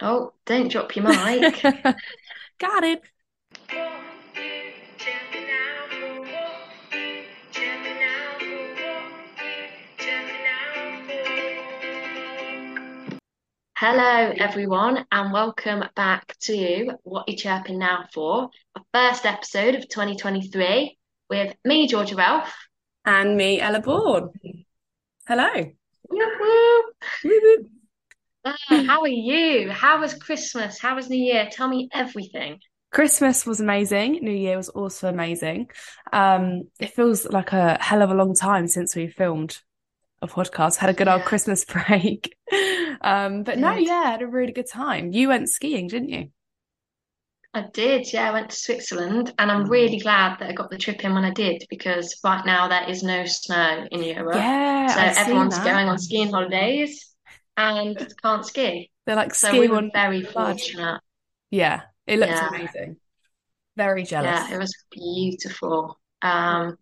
Oh, don't drop your mic. Got it. Hello, everyone, and welcome back to What You Chirping Now For, our first episode of 2023 with me, Georgia Ralph. And me, Ella Bourne. Hello. Ah, how are you? How was Christmas? How was New Year? Tell me everything. Christmas was amazing. New Year was also amazing. Um, it feels like a hell of a long time since we filmed a podcast. Had a good old Christmas break. Um, but no, yeah, had a really good time. You went skiing, didn't you? I did, yeah. I went to Switzerland, and I'm really glad that I got the trip in when I did because right now there is no snow in Europe. Yeah, So I've everyone's going on skiing holidays and can't ski. They're like So we were very fortunate. Yeah, it looked Yeah. amazing. Very jealous. Yeah, it was beautiful. Um,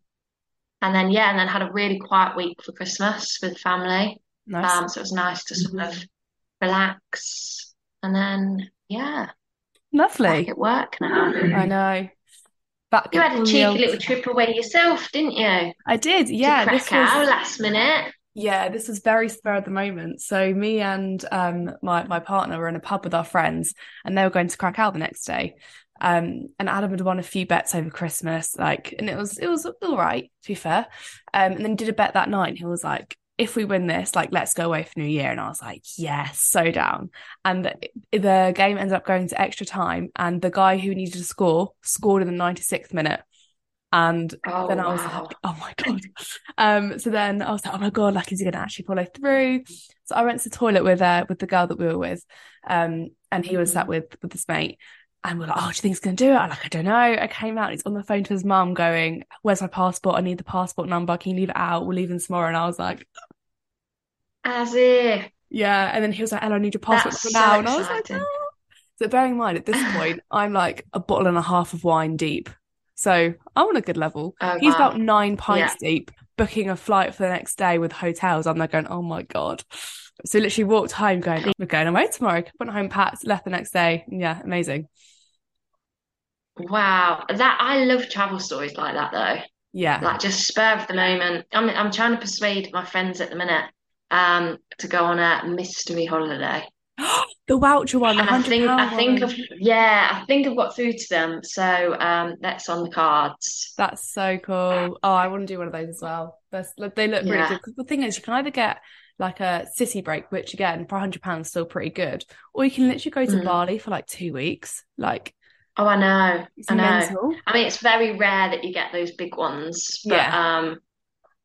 and then yeah, and then had a really quiet week for Christmas with family. Nice. Um, so it was nice to sort of relax. And then yeah, Lovely. at work now. I know. Back You had a cheeky old. little trip away yourself, didn't you? I did. To Yeah, this Krakow was. last minute. Yeah, this was very spur of the moment. So me and um my my partner were in a pub with our friends, and they were going to Krakow the next day. Um, and Adam had won a few bets over Christmas, like, and it was it was all right, to be fair. Um, and then he did a bet that night, and he was like, "If we win this, like, let's go away for New Year." And I was like, "Yes, so down." And the, the game ended up going to extra time, and the guy who needed to score scored in the 96th minute. And Oh then I was wow. like, oh my God. Um, so then I was like, oh my God, like, is he going to actually follow through? So I went to the toilet with uh, with the girl that we were with. Um, and he was sat Mhm. with with this mate. And we're like, oh, do you think he's going to do it? I'm like, I don't know. I came out, he's on the phone to his mum going, where's my passport? I need the passport number. Can you leave it out? We're leaving tomorrow. And I was like, As if. yeah. And then he was like, Ella, I need your passport That's so now. And I was like, oh. So bearing in mind, at this point, I'm like a bottle and a half of wine deep. So I'm on a good level. Oh He's wow. about nine Yeah. pints deep, booking a flight for the next day with hotels. I'm there going, oh my God. So literally walked home going, we're going away tomorrow. Went home packed, left the next day. Yeah, amazing. Wow. That I love travel stories like that though. Yeah. Like just spur of the moment. I'm I'm trying to persuade my friends at the minute um to go on a mystery holiday. The voucher one, the I think I think. I've yeah, I think I've got through to them. So um that's on the cards. That's so cool. Oh, I want to do one of those as well. That's, they look really Yeah. good. 'Cause the thing is, you can either get like a city break, which again, for a hundred pounds, still pretty good, or you can literally go to Mm. Bali for like two weeks. Like Oh, I know. I know. mental. I mean, it's very rare that you get those big ones, but Yeah, um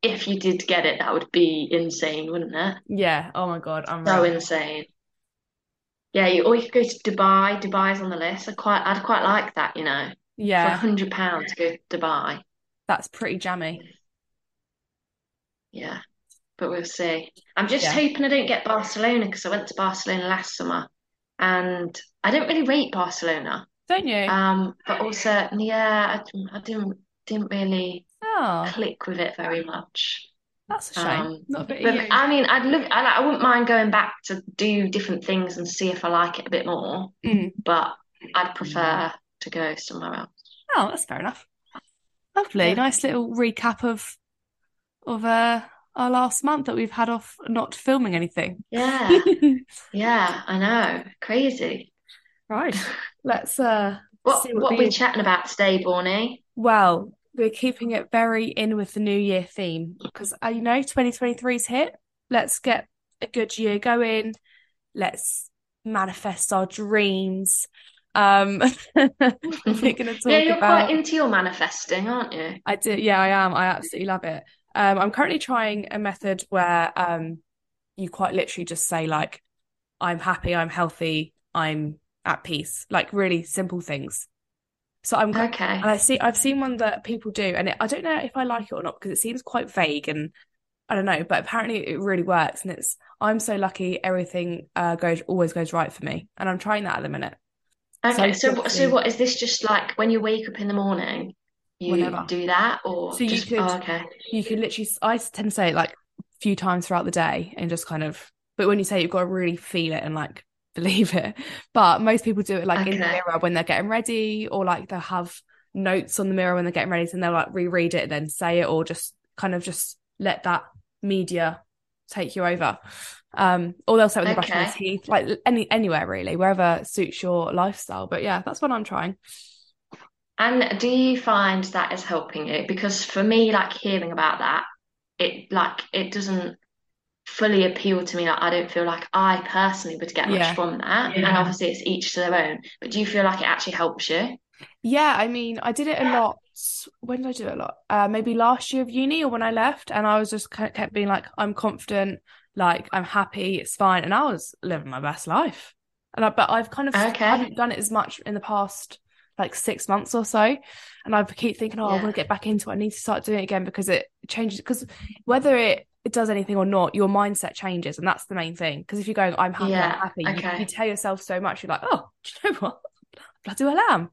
if you did get it, that would be insane, wouldn't it? yeah. Oh my God, I'm So unreal. insane. Yeah, you or you could go to Dubai. Dubai's on the list. I quite I'd quite like that, you know, Yeah, for a hundred pounds to go to Dubai. that's pretty jammy. Yeah, but we'll see. I'm just Yeah. hoping I don't get Barcelona because I went to Barcelona last summer and I don't really rate Barcelona. Don't you? Um, but also, yeah, I, I didn't didn't really Oh, click with it very much. That's a shame. Um, Not a but. I mean, I'd look, I, I wouldn't mind going back to do different things and see if I like it a bit more, Mm. but I'd prefer to go somewhere else. Oh, that's fair enough. Lovely. Yeah. Nice little recap of of uh our last month that we've had off not filming anything. Yeah, yeah, I know. Crazy. Right. Let's uh What see what what are we chatting about today, Borny? well, we're keeping it very in with the new year theme because you know 2023's hit. Let's get a good year going. Let's manifest our dreams. Um we're gonna Yeah, you're about quite into your manifesting, aren't you? I do, yeah, I am. I absolutely love it. Um, I'm currently trying a method where um, you quite literally just say like, "I'm happy, I'm healthy, I'm at peace," like really simple things. So I'm, Okay. and I see, I've seen one that people do, and it, I don't know if I like it or not because it seems quite vague and I don't know, but apparently it really works. And it's, I'm so lucky, everything uh, goes always goes right for me, and I'm trying that at the minute. Okay, So so what, so what is this just like when you wake up in the morning, you whenever. do that or So you just, could, oh, okay. you could literally, I tend to say it like a few times throughout the day and just kind of, but when you say it, you've got to really feel it and like believe it. But most people do it like in the mirror when they're getting ready, or like they'll have notes on the mirror when they're getting ready, and they'll like reread it and then say it, or just kind of just let that media take you over. Um, or they'll say it when they're brushing their teeth, like any anywhere really, wherever suits your lifestyle. But yeah, that's what I'm trying. And do you find that is helping you? Because for me, like hearing about that, it like it doesn't fully appeal to me. Like I don't feel like I personally would get much Yeah. from that. And obviously it's each to their own. But do you feel like it actually helps you? Yeah, I mean, I did it a lot. When did I do it a lot? Uh, maybe last year of uni or when I left, and I was just kept being like, I'm confident, like I'm happy, it's fine, and I was living my best life. And I, but I've kind of Okay. haven't done it as much in the past like six months or so, and I keep thinking, oh, I want to get back into it. I need to start doing it again because it changes. Because whether it it does anything or not, your mindset changes, and that's the main thing. Because if you're going, I'm happy, I'm happy, you, Okay. you tell yourself so much, you're like, oh, do you know what? Bloody well am. Um,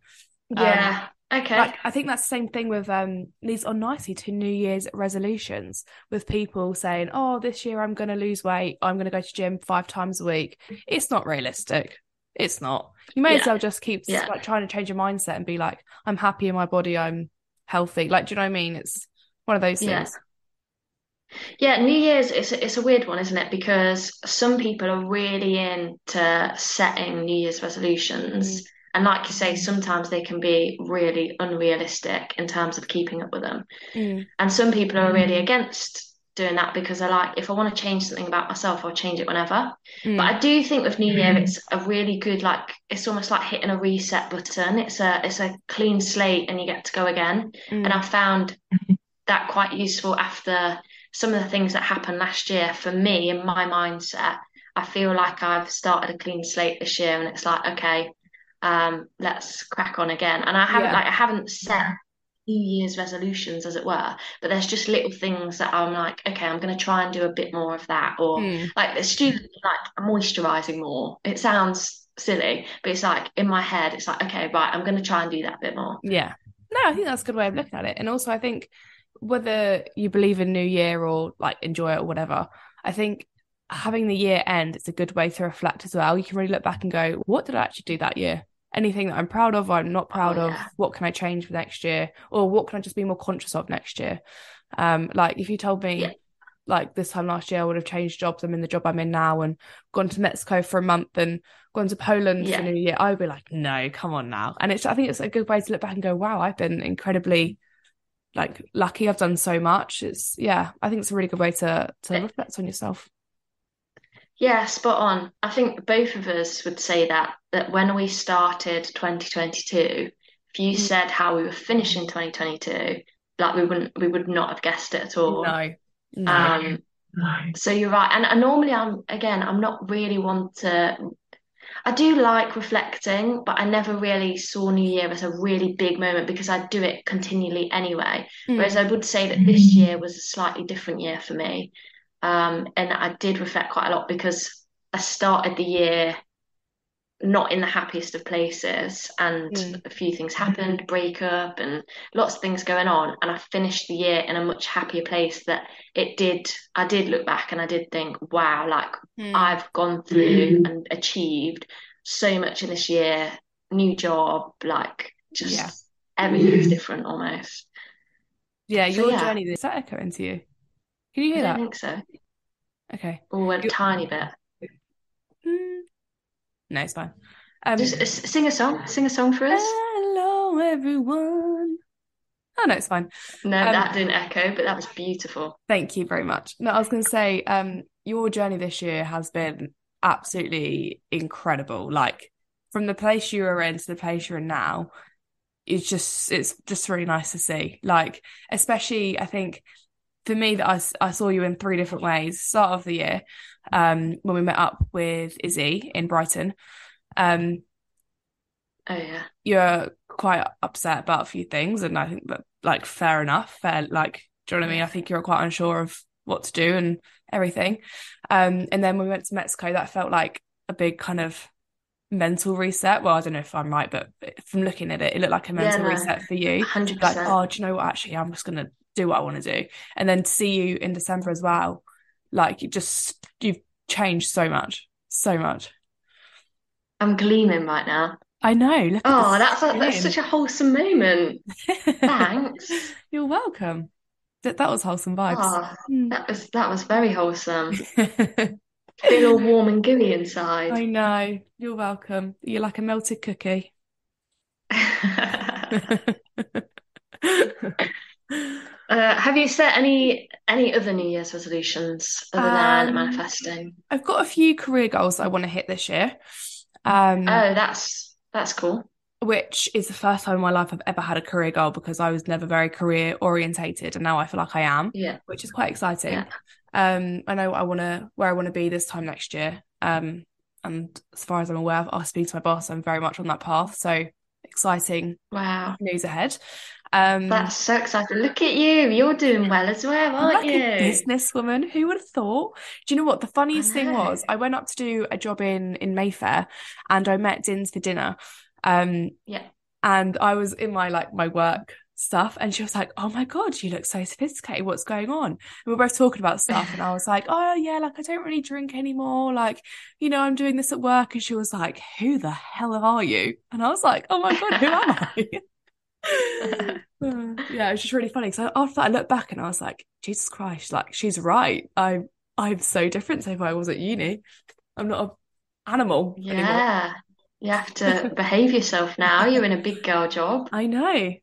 Yeah. Okay. like I think that's the same thing with um leads on nicely to New Year's resolutions with people saying, "Oh, this year I'm going to lose weight. I'm going to go to gym five times a week." It's not realistic. It's not. You may as well just keep Yeah. like trying to change your mindset and be like, "I'm happy in my body. I'm healthy." Like, do you know what I mean? It's one of those Yeah. things. Yeah, New Year's it's a, it's a weird one, isn't it? Because some people are really into setting New Year's resolutions. And like you say, sometimes they can be really unrealistic in terms of keeping up with them. Mm. And some people are really against doing that because they're like, if I want to change something about myself, I'll change it whenever. But Mm. I do think with New Year, it's a really good like it's almost like hitting a reset button. It's a it's a clean slate and you get to go again. And Mm. I found that quite useful after some of the things that happened last year for me in my mindset. I feel like I've started a clean slate this year and it's like, okay, um, let's crack on again. And I haven't Yeah. like I haven't set New Year's resolutions as it were, but there's just little things that I'm like, okay, I'm gonna try and do a bit more of that or Mm. like the student like moisturizing more. It sounds silly, but it's like in my head, it's like, okay, right, I'm gonna try and do that a bit more. Yeah. No, I think that's a good way of looking at it. And also, I think whether you believe in New Year or like enjoy it or whatever, I think having the year end it's a good way to reflect as well. You can really look back and go, what did I actually do that year? Anything that I'm proud of, or I'm not proud Oh, of, what can I change for next year? Or what can I just be more conscious of next year? Um, like if you told me Yeah. like this time last year I would have changed jobs, I'm in the job I'm in now and gone to Mexico for a month and gone to Poland Yeah. for New Year, I would be like, no, come on now. And it's I think it's a good way to look back and go, wow, I've been incredibly like lucky. I've done so much. It's yeah, I think it's a really good way to to reflect on yourself. Yeah, spot on. I think both of us would say that that when we started 2022, if you Mm. said how we were finishing 2022, like we wouldn't we would not have guessed it at all. No, no. Um, so you're right. And, and normally I'm again, I'm not really one to I do like reflecting, but I never really saw New Year as a really big moment because I do it continually anyway. Whereas Mm. I would say that this year was a slightly different year for me. Um, and I did reflect quite a lot because I started the year not in the happiest of places and Mm. a few things happened, breakup and lots of things going on. And I finished the year in a much happier place that it did, I did look back and I did think, wow, like Mm. I've gone through and achieved so much in this year, new job, like just Yeah. everything's different almost. Yeah, So your yeah, journey is that echoing to you? Can you hear don't that? think so. Okay. Or a You tiny bit. No, it's fine. Um Just s- sing a song, sing a song for us. hello everyone. Oh no, it's fine. No, Um that didn't echo, but that was beautiful. Thank you very much. No, I was going to say, um, your journey this year has been absolutely incredible. Like from the place you were in to the place you're in now, it's just it's just really nice to see. Like especially, I think for me that I I saw you in three different ways. Start of the year, um, when we met up with Izzy in Brighton, um, Oh yeah. you're quite upset about a few things, and I think that like fair enough. Fair, like, do you know what I mean? I think you're quite unsure of what to do and everything. Um, and then when we went to Mexico, that felt like a big kind of mental reset. Well, I don't know if I'm right, but from looking at it, it looked like a Yeah, mental no, reset for you to be like, oh, do you know what? Actually, I'm just gonna do what I want to do. And then to see you in December as well, like you just you've changed so much, so much. I'm gleaming right now. I know. Oh, that's a, that's such a wholesome moment. Thanks. You're welcome. That that was wholesome vibes. Oh, mm. That was that was very wholesome. Feel all warm and gooey inside. I know. You're welcome. You're like a melted cookie. Uh, have you set any any other New Year's resolutions other um, than manifesting? I've got a few career goals I want to hit this year. Um, oh, that's that's cool. Which is the first time in my life I've ever had a career goal because I was never very career orientated, and now I feel like I am. Yeah, which is quite exciting. Yeah. Um, I know I want to where I want to be this time next year. Um, and as far as I'm aware, I'll speak to my boss. I'm very much on that path. So exciting wow news ahead um, That's so exciting. Look at you. You're doing well as well, aren't like you? A businesswoman. Who would have thought? Do you know what? The funniest thing was I went up to do a job in in Mayfair and I met Dins for dinner. Um yeah. And I was in my like my work stuff and she was like, Oh my god, you look so sophisticated. What's going on? And we were both talking about stuff and I was like, Oh yeah, like I don't really drink anymore. Like, you know, I'm doing this at work. And she was like, Who the hell are you? And I was like, Oh my god, who am I? yeah, it's just really funny because after that I looked back and I was like, Jesus Christ, like she's right. I'm, I'm so different to if I was at uni. I'm not an animal. Yeah. Anymore. You have to behave yourself now. You're in a big girl job. I know.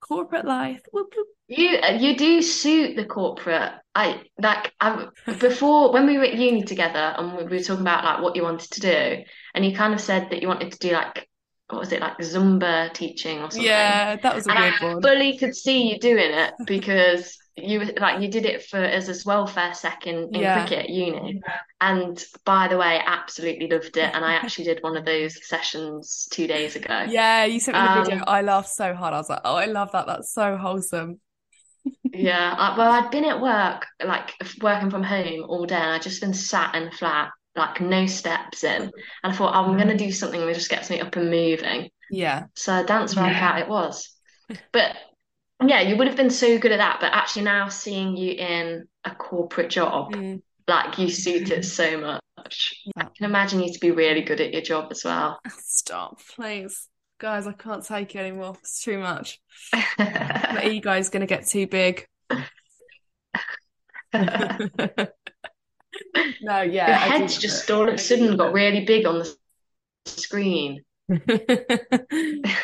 Corporate life. Whoop, whoop. You you do suit the corporate. I like I before when we were at uni together and we were talking about like what you wanted to do, and you kind of said that you wanted to do like what was it like Zumba teaching or something? Yeah, that was a and weird I one. fully could see you doing it because you like you did it for as a welfare sec in, yeah. cricket at uni. And by the way, absolutely loved it. And I actually did one of those sessions two days ago. Yeah, you sent me the um, video. I laughed so hard. I was like, oh, I love that. That's so wholesome. yeah, I, well, I'd been at work, like working from home all day, and I'd just been sat in flat like no steps in. And I thought, oh, I'm going to do something that just gets me up and moving. Yeah. So dance workout yeah. it was. But yeah, you would have been so good at that. But actually, now seeing you in a corporate job, mm. like you suit it so much. Yeah. I can imagine you to be really good at your job as well. Stop, please. Guys, I can't take it anymore. It's too much. My ego is going to get too big. no, yeah. Your head's just all of a sudden got really big on the screen. you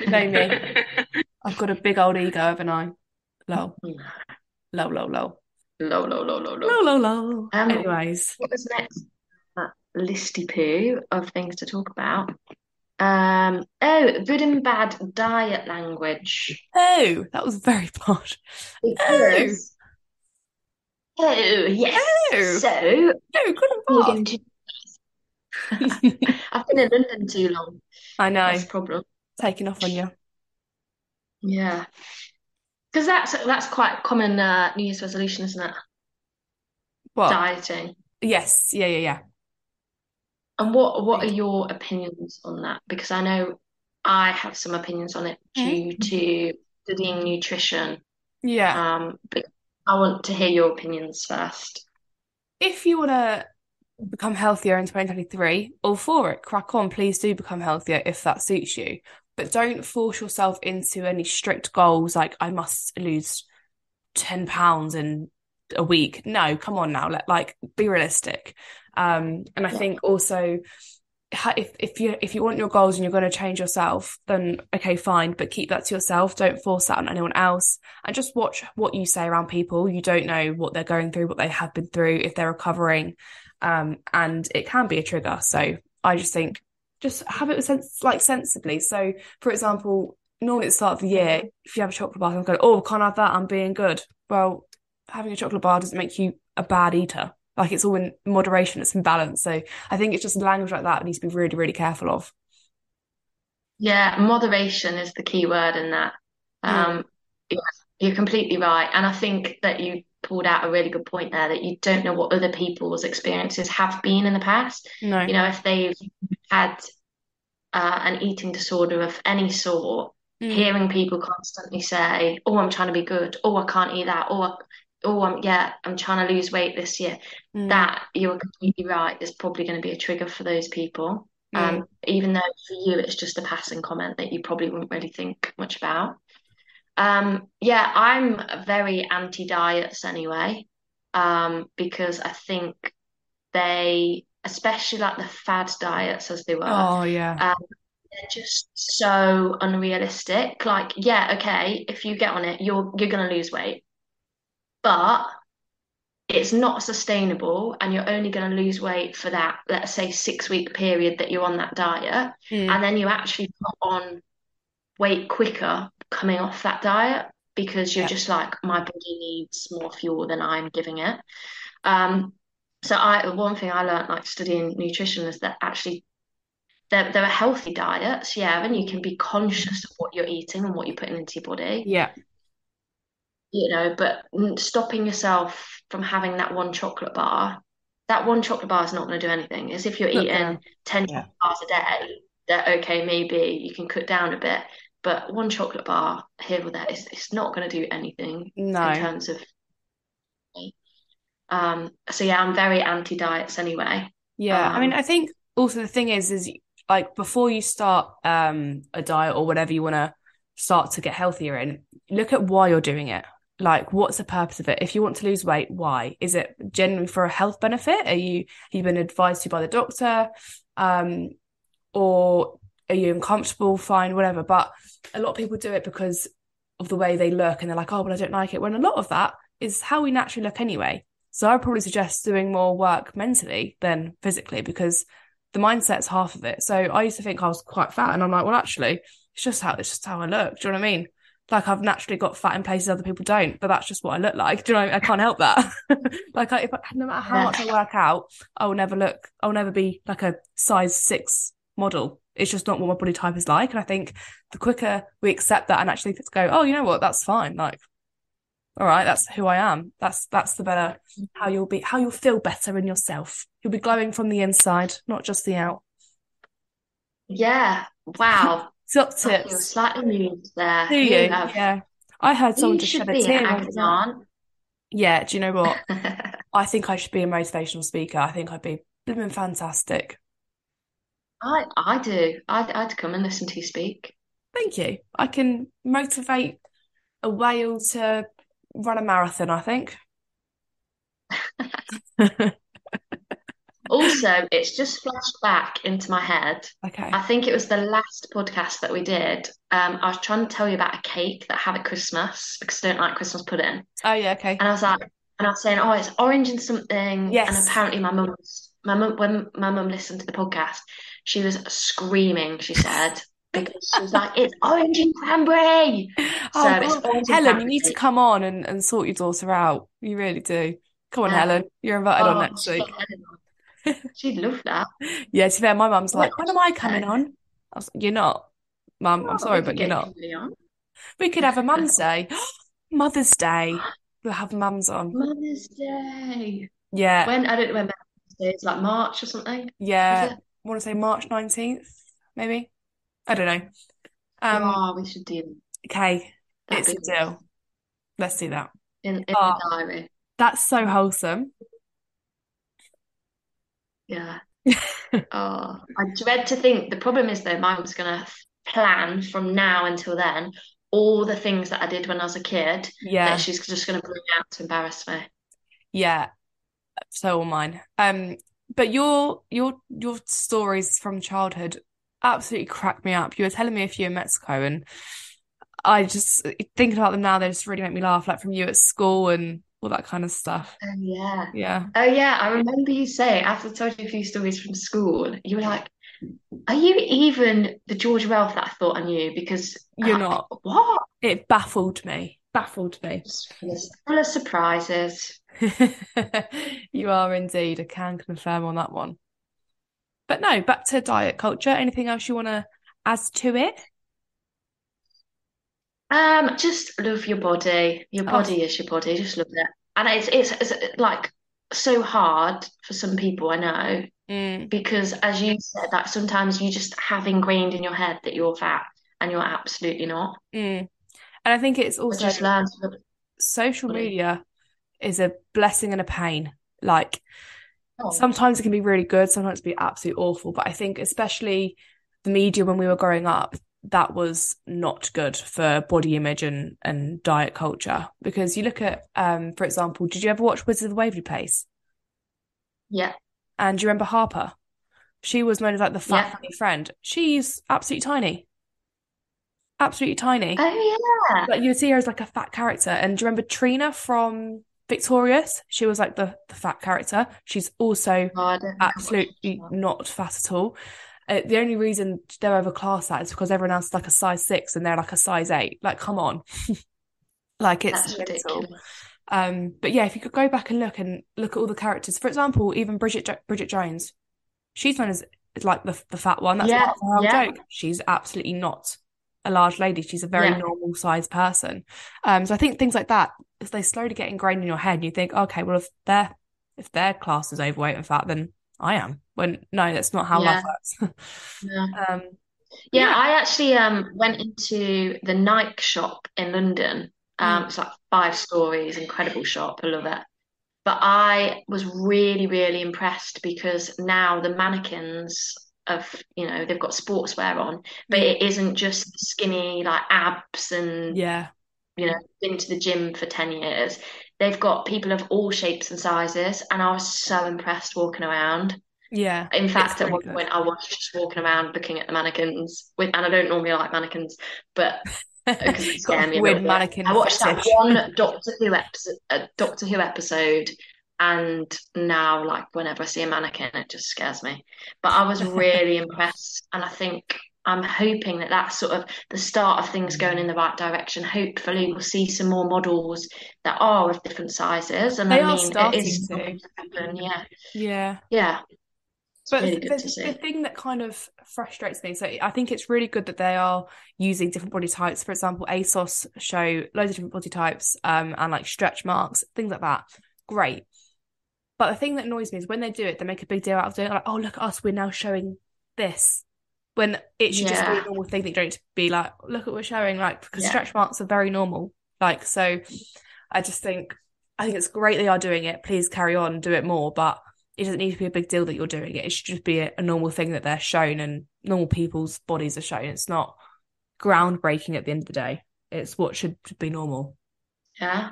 know me. I've got a big old ego, haven't I? Low. Low, low, low. Low, low, low, low, low. Low, low, low. Um, Anyways. What was next? That listy poo of things to talk about. Um, oh, good and bad diet language. Oh, that was very posh. Oh, yes. Oh. So, oh, good to... I've been in London too long. I know. That's a problem. Taking off on you. Yeah. Because that's that's quite common uh, New Year's resolution, isn't it? What? Dieting. Yes. Yeah, yeah, yeah. And what what are your opinions on that? Because I know I have some opinions on it due mm-hmm. to studying nutrition. Yeah. Um, but I want to hear your opinions first. If you want to become healthier in 2023, all for it. Crack on. Please do become healthier if that suits you. But don't force yourself into any strict goals like I must lose 10 pounds in a week. No, come on now. Let like be realistic. Um, and I yeah. think also if if you if you want your goals and you're going to change yourself, then okay, fine, but keep that to yourself. Don't force that on anyone else, and just watch what you say around people. You don't know what they're going through, what they have been through, if they're recovering, um, and it can be a trigger. So I just think just have it sense like sensibly. So, for example, normally at the start of the year, if you have a chocolate bar, I'm going, oh, can't have that. I'm being good. Well, having a chocolate bar doesn't make you a bad eater. Like it's all in moderation, it's in balance. So I think it's just language like that needs to be really, really careful of. Yeah, moderation is the key word in that. Um, yeah, you're completely right. And I think that you pulled out a really good point there that you don't know what other people's experiences have been in the past. No. You know, if they've had uh, an eating disorder of any sort, mm. hearing people constantly say, "Oh, I'm trying to be good," "Oh, I can't eat that," "Oh, oh, I'm yeah, I'm trying to lose weight this year. Mm. That you're completely right. There's probably going to be a trigger for those people. Um, even though for you it's just a passing comment that you probably wouldn't really think much about. Um, yeah, I'm very anti-diets anyway, um, because I think they, especially like the fad diets as they were, Oh yeah. um, they're just so unrealistic. Like, yeah, okay, if you get on it, you're you're gonna lose weight, but it's not sustainable, and you're only gonna lose weight for that, let's say, six week period that you're on that diet, Mm. and then you actually put on weight quicker coming off that diet because you're Yeah. just like, my body needs more fuel than I'm giving it. Um, so I one thing I learned like studying nutrition is that actually there there are healthy diets, yeah, and you can be conscious of what you're eating and what you're putting into your body, Yeah. You know, but stopping yourself from having that one chocolate bar, that one chocolate bar is not going to do anything. As if you're eating gonna. 10 Yeah. chocolate bars a day, that okay, maybe you can cut down a bit, but one chocolate bar here or there, it's, it's not going to do anything in terms of um so yeah, I'm very anti-diets anyway. Yeah. I mean, Um I think also the thing is, is like before you start um a diet or whatever you want to start to get healthier in, look at why you're doing it. Like, what's the purpose of it? If you want to lose weight, why? Is it generally for a health benefit? Are you have you been advised to by the doctor? Um, or are you uncomfortable? Fine, whatever. But a lot of people do it because of the way they look and they're like, oh, well, I don't like it. When a lot of that is how we naturally look anyway. So I would probably suggest doing more work mentally than physically because the mindset's half of it. So I used to think I was quite fat and I'm like, well, actually, it's just how it's just how I look. Do you know what I mean? Like I've naturally got fat in places other people don't, but that's just what I look like. Do you know? What I, mean? I can't help that. like I, if I, no matter how much I work out, I will never look. I'll never be like a size six model. It's just not what my body type is like. And I think the quicker we accept that and actually go, oh, you know what, that's fine. Like, all right, that's who I am. That's that's the better how you'll be how you'll feel better in yourself. You'll be glowing from the inside, not just the out. Yeah. Wow. I feel oh, tips. slightly moved there. Do You you? Yeah. I heard someone you just shed a an tear aunt. Yeah, do you know what? I think I should be a motivational speaker. I think I'd be blooming fantastic. I I do. I'd I'd come and listen to you speak. Thank you. I can motivate a whale to run a marathon, I think. Also, it's just flashed back into my head. Okay. I think it was the last podcast that we did. Um, I was trying to tell you about a cake that I have at Christmas because I don't like Christmas pudding. Oh yeah, okay. And I was like, and I was saying, oh, it's orange and something. Yes. And apparently my mum's, my mum, when my mum listened to the podcast, she was screaming, she said, because she was like, it's orange and cranberry. Oh So it's God. orange and Helen, you need to come on and, and sort your daughter out. You really do. Come on, Yeah. Helen. You're invited on Oh, next week. Helen on. She'd love that. Yeah, to be fair, my mum's like, when am I coming on? I was like, you're not, Mum. I'm sorry, but you're not. We could have a Mum's Day. Mother's Day. We'll have mums on. Mother's Day. Yeah, When I don't know when Mother's Day is, like March or something. Yeah. I want to say March 19th, maybe. I don't know. Um, Oh, we should do okay, That'd it's a deal. Let's do that. In in Oh, the diary. that's so wholesome. Yeah. Oh, I dread to think. The problem is though, my mum's gonna plan from now until then all the things that I did when I was a kid that Yeah, she's just gonna bring out to embarrass me. yeah. So all mine. Um, but your your your stories from childhood absolutely crack me up. You were telling me a few in Mexico, and I just thinking about them now, they just really make me laugh, like from you at school and all that kind of stuff. Oh yeah. Yeah. Oh yeah, I remember you saying after I told you a few stories from school, you were like, "Are you even the George Ralph that I thought I knew?" Because You're uh, not. what? It baffled me. Baffled me. Just full of, full of surprises. You are indeed. I can confirm on that one. But no, back to diet culture. Anything else you want to add to it? Um, just love your body. Your Oh, body is your body. Just love it. And it's it's, it's like so hard for some people, I know, mm, because as you said, that sometimes you just have ingrained in your head that you're fat and you're absolutely not. mm. And I think it's also just learn to social media is a blessing and a pain. Like sometimes it can be really good, sometimes it can be absolutely awful. But I think especially the media when we were growing up, that was not good for body image and, and diet culture. Because you look at, um, for example, did you ever watch Wizards of the Waverly Place? Yeah. And you remember Harper? She was known as like the fat Yeah. funny friend. She's absolutely tiny. Absolutely tiny. Oh yeah. Like you would see her as like a fat character. And do you remember Trina from Victorious? She was like the, the fat character. She's also Oh, I don't think I watched absolutely not fat at all. Uh, the only reason they're overclassed that is because everyone else is like a size six and they're like a size eight. Like, come on. like it's mental. ridiculous. Um, but yeah, if you could go back and look and look at all the characters, for example, even Bridget Jo- Bridget Jones, she's known as like the the fat one. That's Yeah, her whole yeah. joke. She's absolutely not a large lady. She's a very Yeah. normal sized person. Um, so I think things like that, if they slowly get ingrained in your head, and you think, okay, well, if their if their class is overweight and fat, then I am. When no, that's not how life works. Yeah. um, Yeah, Yeah. I actually um went into the Nike shop in London. Um, Mm. it's like five stories, incredible shop. I love it. But I was really, really impressed because now the mannequins of, you know, they've got sportswear on, but Mm. it isn't just skinny like abs and, yeah, you know, been to the gym for 10 years. They've got people of all shapes and sizes, and I was so impressed walking around. yeah, In fact, at one good. point I was just walking around looking at the mannequins with, and I don't normally like mannequins, but because it scared me weird mannequin I watched that one Doctor Who episode, uh, Doctor Who episode, and now like whenever I see a mannequin, it just scares me. But I was really impressed, and I think I'm hoping that that's sort of the start of things going in the right direction. Hopefully, we'll see some more models that are of different sizes, and They I are mean, it is to. happen. Yeah, Yeah. yeah, it's But really the, the thing that kind of frustrates me, so I think it's really good that they are using different body types. For example, ASOS show loads of different body types, um, and like stretch marks, things like that. Great. But the thing that annoys me is when they do it, they make a big deal out of doing it. Like, oh, look at us, we're now showing this. When it should just be a normal thing that you don't be like, look at what we're showing, like because yeah, stretch marks are very normal. Like, so I just think I think it's great they are doing it. Please carry on, do it more, but it doesn't need to be a big deal that you're doing it. It should just be a, a normal thing that they're shown and normal people's bodies are shown. It's not groundbreaking at the end of the day. It's what should, should be normal. yeah.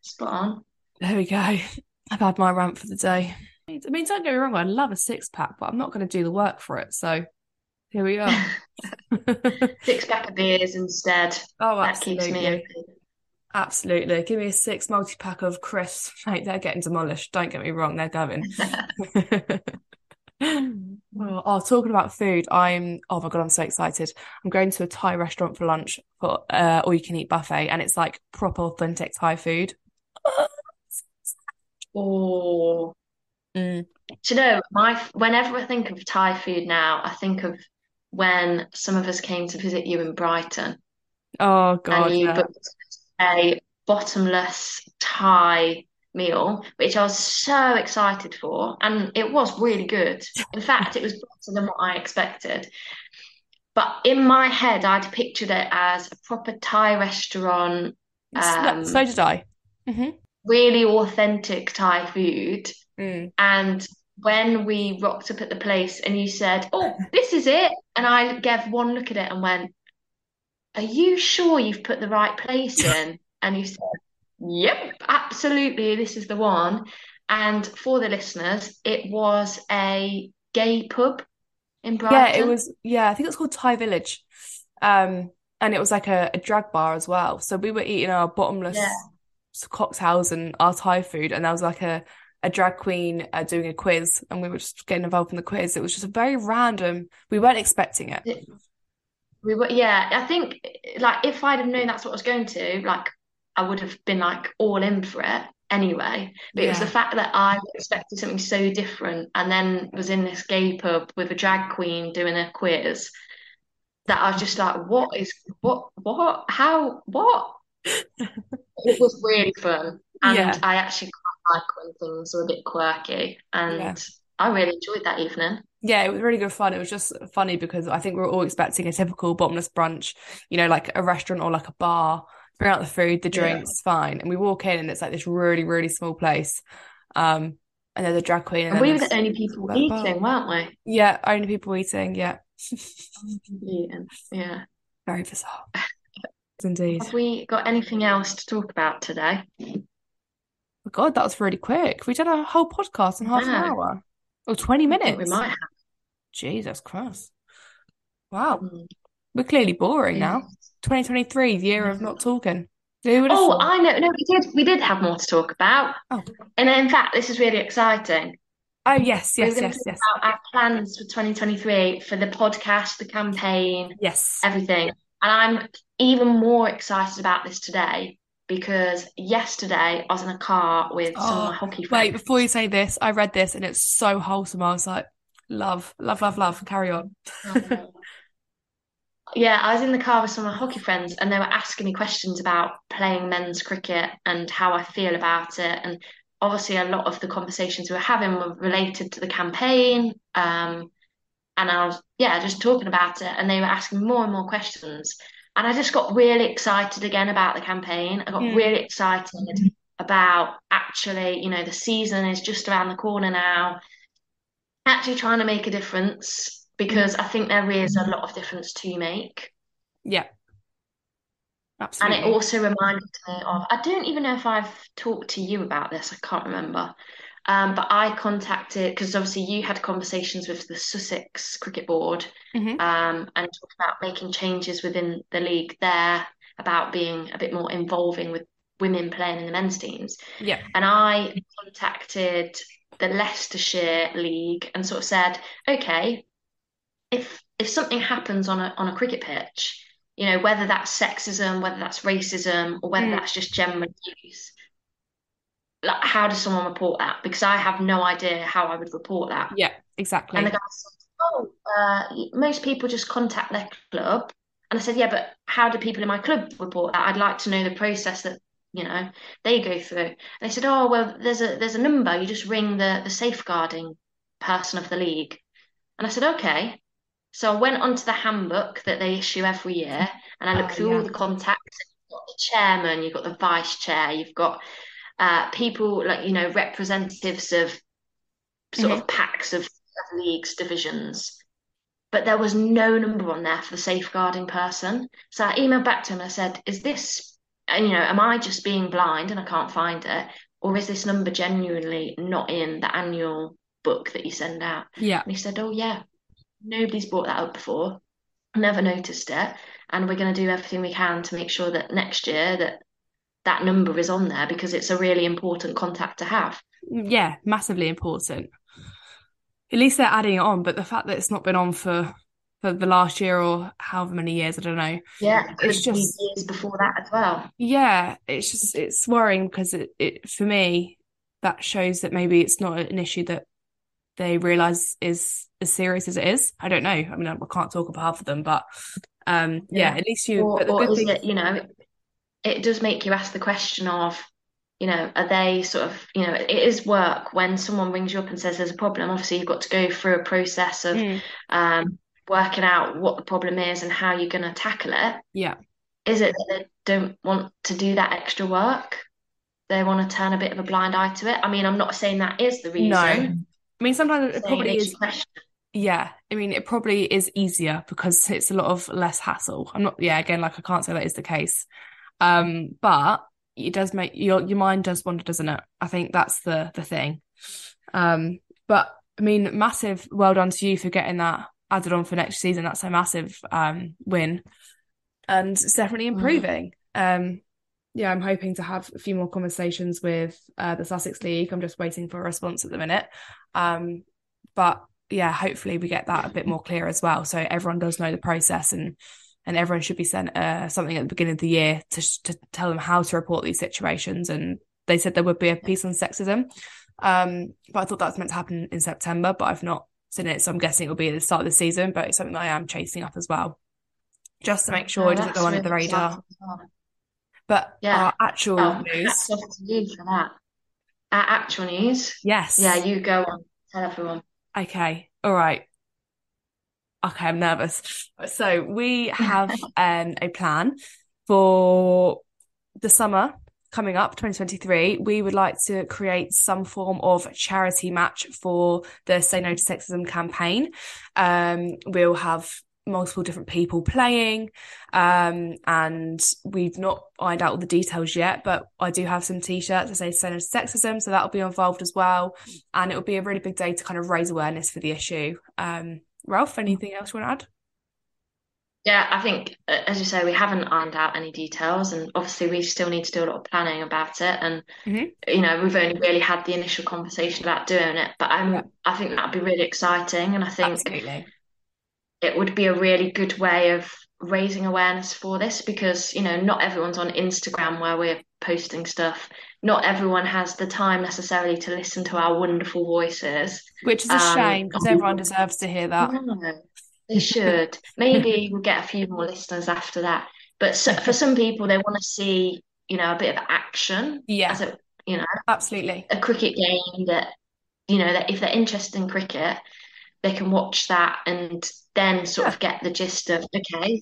Spot on. There we go. I've had my rant for the day. I mean, don't get me wrong, I love a six pack, but I'm not going to do the work for it. So here we are. Six pack of beers instead. Oh, That keeps me absolutely. happy. Absolutely. Give me a six multi pack of crisps. Mate, they're getting demolished. Don't get me wrong, they're going. Oh, oh, talking about food, I'm oh my God, I'm so excited. I'm going to a Thai restaurant for lunch for uh all you can eat buffet, and it's like proper authentic Thai food. Oh, Mm. do you know, my whenever I think of Thai food now, I think of when some of us came to visit you in Brighton Oh God! and you yeah. booked a bottomless Thai meal, which I was so excited for, and it was really good. In fact, it was better than what I expected. But in my head, I'd pictured it as a proper Thai restaurant, So, so um, did I. hmm really authentic Thai food. Mm. And when we rocked up at the place and you said, Oh, this is it. And I gave one look at it and went, Are you sure you've put the right place in? And you said, Yep, absolutely. This is the one. And for the listeners, it was a gay pub in Brighton. Yeah, it was. Yeah, I think it's called Thai Village. Um, and it was like a, a drag bar as well. So we were eating our bottomless Yeah. cocktails and our Thai food, and there was like a a drag queen uh, doing a quiz, and we were just getting involved in the quiz. It was just a very random. We weren't expecting it. We were, yeah, I think like if I'd have known that's what I was going to, like I would have been like all in for it anyway. But it was the fact that I expected something so different and then was in this gay pub with a drag queen doing a quiz that I was just like, what is what what how what? It was really fun. And yeah, I actually like when things are a bit quirky yeah. and I really enjoyed that evening. Yeah, it was really good fun. It was just funny because I think we were all expecting a typical bottomless brunch, you know, like a restaurant or like a bar, bring out the food, the Yeah. drinks, fine. And we walk in and it's like this really, really small place. Um, and then the drag queen. And, and we were the only people eating, weren't we? Yeah, only people eating. Yeah. Yeah. Very bizarre. Indeed. Have we got anything else to talk about today? God, that was really quick. We did a whole podcast in half yeah. an hour. Or 20 minutes. we might have. Jesus Christ. Wow. Mm. We're clearly boring now. 2023, the year of not talking. oh, thought? I know. No, we did. We did have more to talk about. Oh. And in fact, this is really exciting. Oh yes, yes, yes, yes. our plans for 2023 for the podcast, the campaign, yes, everything. And I'm even more excited about this today because yesterday I was in a car with oh, some of my hockey friends. Wait, before you say this, I read this and it's so wholesome. I was like, love, love, love, love. Carry on. yeah, I was in the car with some of my hockey friends and they were asking me questions about playing men's cricket and how I feel about it. And obviously, a lot of the conversations we were having were related to the campaign. Um, and I was, yeah, just talking about it. And they were asking more and more questions. And I just got really excited again about the campaign. I got yeah. really excited about actually, you know, the season is just around the corner now. Actually trying to make a difference because hmm. I think there is a lot of difference to make. Yeah. Absolutely. And it also reminded me of, I don't even know if I've talked to you about this, I can't remember. Um, but I contacted because obviously you had conversations with the Sussex Cricket Board mm-hmm. um, and talked about making changes within the league there about being a bit more involving with women playing in the men's teams. Yeah. And I contacted the Leicestershire League and sort of said, okay, if if something happens on a on a cricket pitch, you know, whether that's sexism, whether that's racism, or whether mm. that's just general abuse, like how does someone report that? Because I have no idea how I would report that. Yeah, exactly. And the guy said, "Oh, uh, most people just contact their club." And I said, "Yeah, but how do people in my club report that? I'd like to know the process that you know they go through." And they said, "Oh, well, there's a there's a number. You just ring the the safeguarding person of the league." And I said, "Okay." So I went onto the handbook that they issue every year, and I looked oh, through yeah. all the contacts. You've got the chairman, you've got the vice chair, you've got uh, people like you know representatives of sort mm-hmm. of packs of, of leagues divisions. But there was no number on there for the safeguarding person. So i emailed back to him and i said is this you know am i just being blind and i can't find it? Or is this number genuinely not in the annual book that you send out? Yeah. And he said oh yeah. Nobody's brought that up before. Never noticed it. And we're going to do everything we can to make sure that next year that that number is on there because it's a really important contact to have. Yeah, massively important. At least they're adding it on, but the fact that it's not been on for for the last year or however many years, I don't know. Yeah, it's just years before that as well. Yeah, it's just it's worrying because it, it for me that shows that maybe it's not an issue that they realize is as serious as it is. I don't know. I mean, I can't talk on behalf of them, but um, yeah, yeah at least you. Or, or thing... it, you know, it does make you ask the question of, you know, are they sort of, you know, it is work when someone rings you up and says there's a problem. Obviously, you've got to go through a process of mm. um, working out what the problem is and how you're going to tackle it. Yeah. Is it that they don't want to do that extra work? They want to turn a bit of a blind eye to it. I mean, I'm not saying that is the reason. No. I mean, sometimes it probably is. Question. Yeah, I mean, it probably is easier because it's a lot of less hassle. I'm not, yeah, again, like I can't say that is the case. Um, but it does make your your mind does wander, doesn't it? I think that's the the thing. Um, but I mean, massive well done to you for getting that added on for next season. That's a massive um win, and it's definitely mm. improving. Mm. Um, yeah, I'm hoping to have a few more conversations with uh, the Sussex League. I'm just waiting for a response at the minute. Um, but yeah, hopefully we get that a bit more clear as well, so everyone does know the process and and everyone should be sent uh, something at the beginning of the year to to tell them how to report these situations. And they said there would be a piece on sexism, um, but I thought that was meant to happen in September, but I've not seen it, so I'm guessing it'll be at the start of the season. But it's something that I am chasing up as well, just to make sure oh, it doesn't go under the radar. But yeah. our actual oh, news. for that. Our actual news. Yes. Yeah, you go on. Tell everyone. Okay. All right okay, I'm nervous. So we have um, a plan for the summer coming up 2023 we would like to create some form of charity match for the say no to sexism campaign. Um, we'll have multiple different people playing um, and we've not ironed out all the details yet but i do have some t-shirts that say say no to sexism so that'll be involved as well. And it will be a really big day to kind of raise awareness for the issue. Um, ralph anything else you want to add yeah, I think, uh, as you say, we haven't ironed out any details, and obviously we still need to do a lot of planning about it. And mm-hmm. you know, we've only really had the initial conversation about doing it, but I'm, yeah. I think that'd be really exciting, and I think Absolutely. it would be a really good way of raising awareness for this because you know not everyone's on Instagram where we're posting stuff. Not everyone has the time necessarily to listen to our wonderful voices, which is a um, shame because everyone deserves to hear that. They should. Maybe we'll get a few more listeners after that. But so, for some people, they want to see, you know, a bit of action. Yeah. As a, you know, absolutely. A cricket game that, you know, that if they're interested in cricket, they can watch that and then sort yeah. of get the gist of, okay,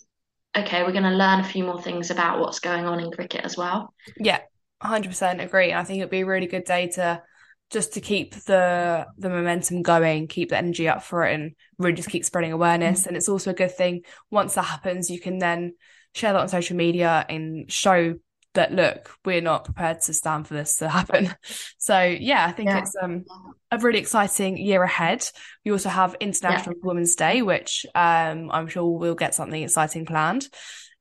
okay, we're going to learn a few more things about what's going on in cricket as well. Yeah, 100% agree. I think it'd be a really good day to just to keep the the momentum going, keep the energy up for it, and really just keep spreading awareness. Mm-hmm. And it's also a good thing once that happens, you can then share that on social media and show that look, we're not prepared to stand for this to happen. So yeah, I think yeah. it's um a really exciting year ahead. We also have International yeah. Women's Day, which um I'm sure we'll get something exciting planned.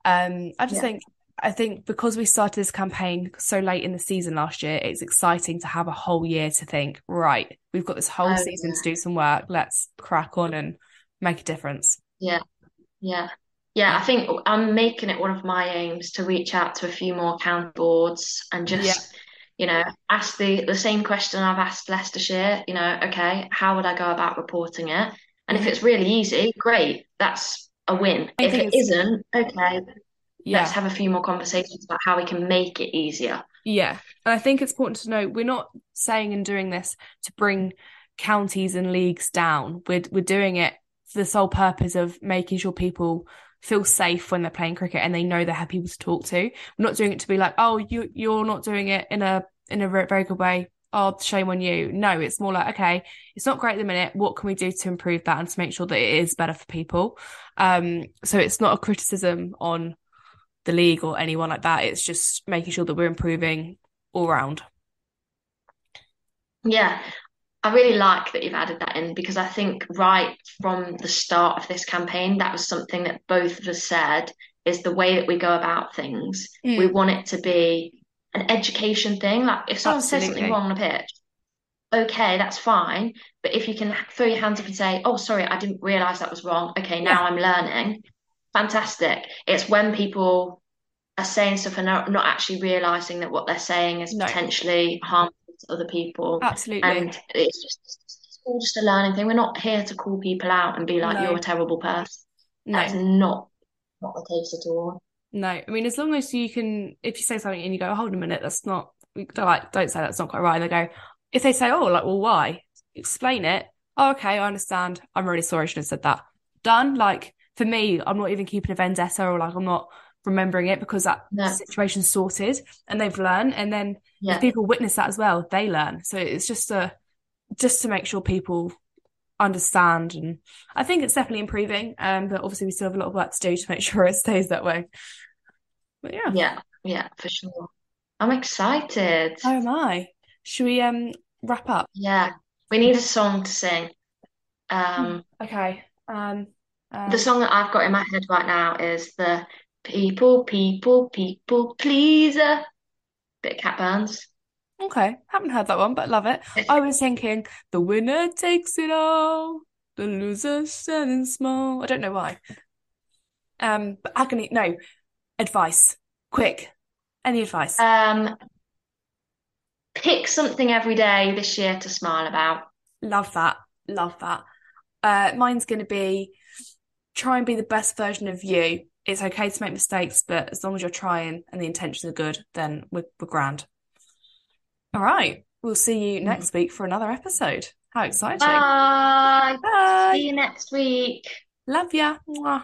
Um I just yeah. think I think because we started this campaign so late in the season last year, it's exciting to have a whole year to think, right, we've got this whole oh, season to do some work. Let's crack on and make a difference. Yeah. Yeah. Yeah, I think I'm making it one of my aims to reach out to a few more county boards and just, yeah. you know, ask the the same question I've asked Leicestershire. You know, okay, how would I go about reporting it? And if it's really easy, great, that's a win. I if it isn't, okay, yeah. let's have a few more conversations about how we can make it easier. Yeah. And I think it's important to know we're not saying and doing this to bring counties and leagues down. We're we're doing it for the sole purpose of making sure people feel safe when they're playing cricket and they know they have people to talk to. We're not doing it to be like, oh, you you're not doing it in a in a very good way. Oh, shame on you. No, it's more like, okay, it's not great at the minute. What can we do to improve that and to make sure that it is better for people? Um, so it's not a criticism on the league or anyone like that. It's just making sure that we're improving all round. Yeah, I really like that you've added that in because I think right from the start of this campaign, that was something that both of us said is the way that we go about things. Mm. We want it to be an education thing. Like if someone Absolutely. says something wrong on a pitch, okay, that's fine. But if you can throw your hands up and say, oh, sorry, I didn't realize that was wrong. Okay, now yeah. I'm learning fantastic. It's when people are saying stuff and not, actually realizing that what they're saying is no. potentially harmful to other people. Absolutely. And it's just it's all just a learning thing. We're not here to call people out and be like, no. you're a terrible person. No. That's not not the case at all. No, I mean, as long as you can, if you say something and you go, hold a minute, that's not, like, don't say that's not quite right. And they go, if they say, oh, like, well, why? Explain it. Oh, okay, I understand. I'm really sorry. I should have said that. Done. Like, for me, I'm not even keeping a vendetta or like I'm not remembering it because that no. situation's sorted and they've learned. And then yeah. if people witness that as well, they learn. So it's just a just to make sure people understand and I think it's definitely improving. Um, but obviously we still have a lot of work to do to make sure it stays that way. But yeah. Yeah, yeah, for sure. I'm excited. How am I? Should we um wrap up? Yeah. We need a song to sing. Um okay. Um the song that I've got in my head right now is the People, People, People Pleaser. Bit of Cat Burns. Okay, haven't heard that one, but love it. I was thinking the winner takes it all, the loser standing small. I don't know why. Um, but agony. No, advice. Quick. Any advice? Um, pick something every day this year to smile about. Love that. Love that. Uh, mine's going to be try and be the best version of you. It's okay to make mistakes, but as long as you're trying and the intentions are good, then we're, we're grand. All right. We'll see you hmm. next week for another episode. How exciting. Bye. Bye. See you next week. Love ya. Mwah.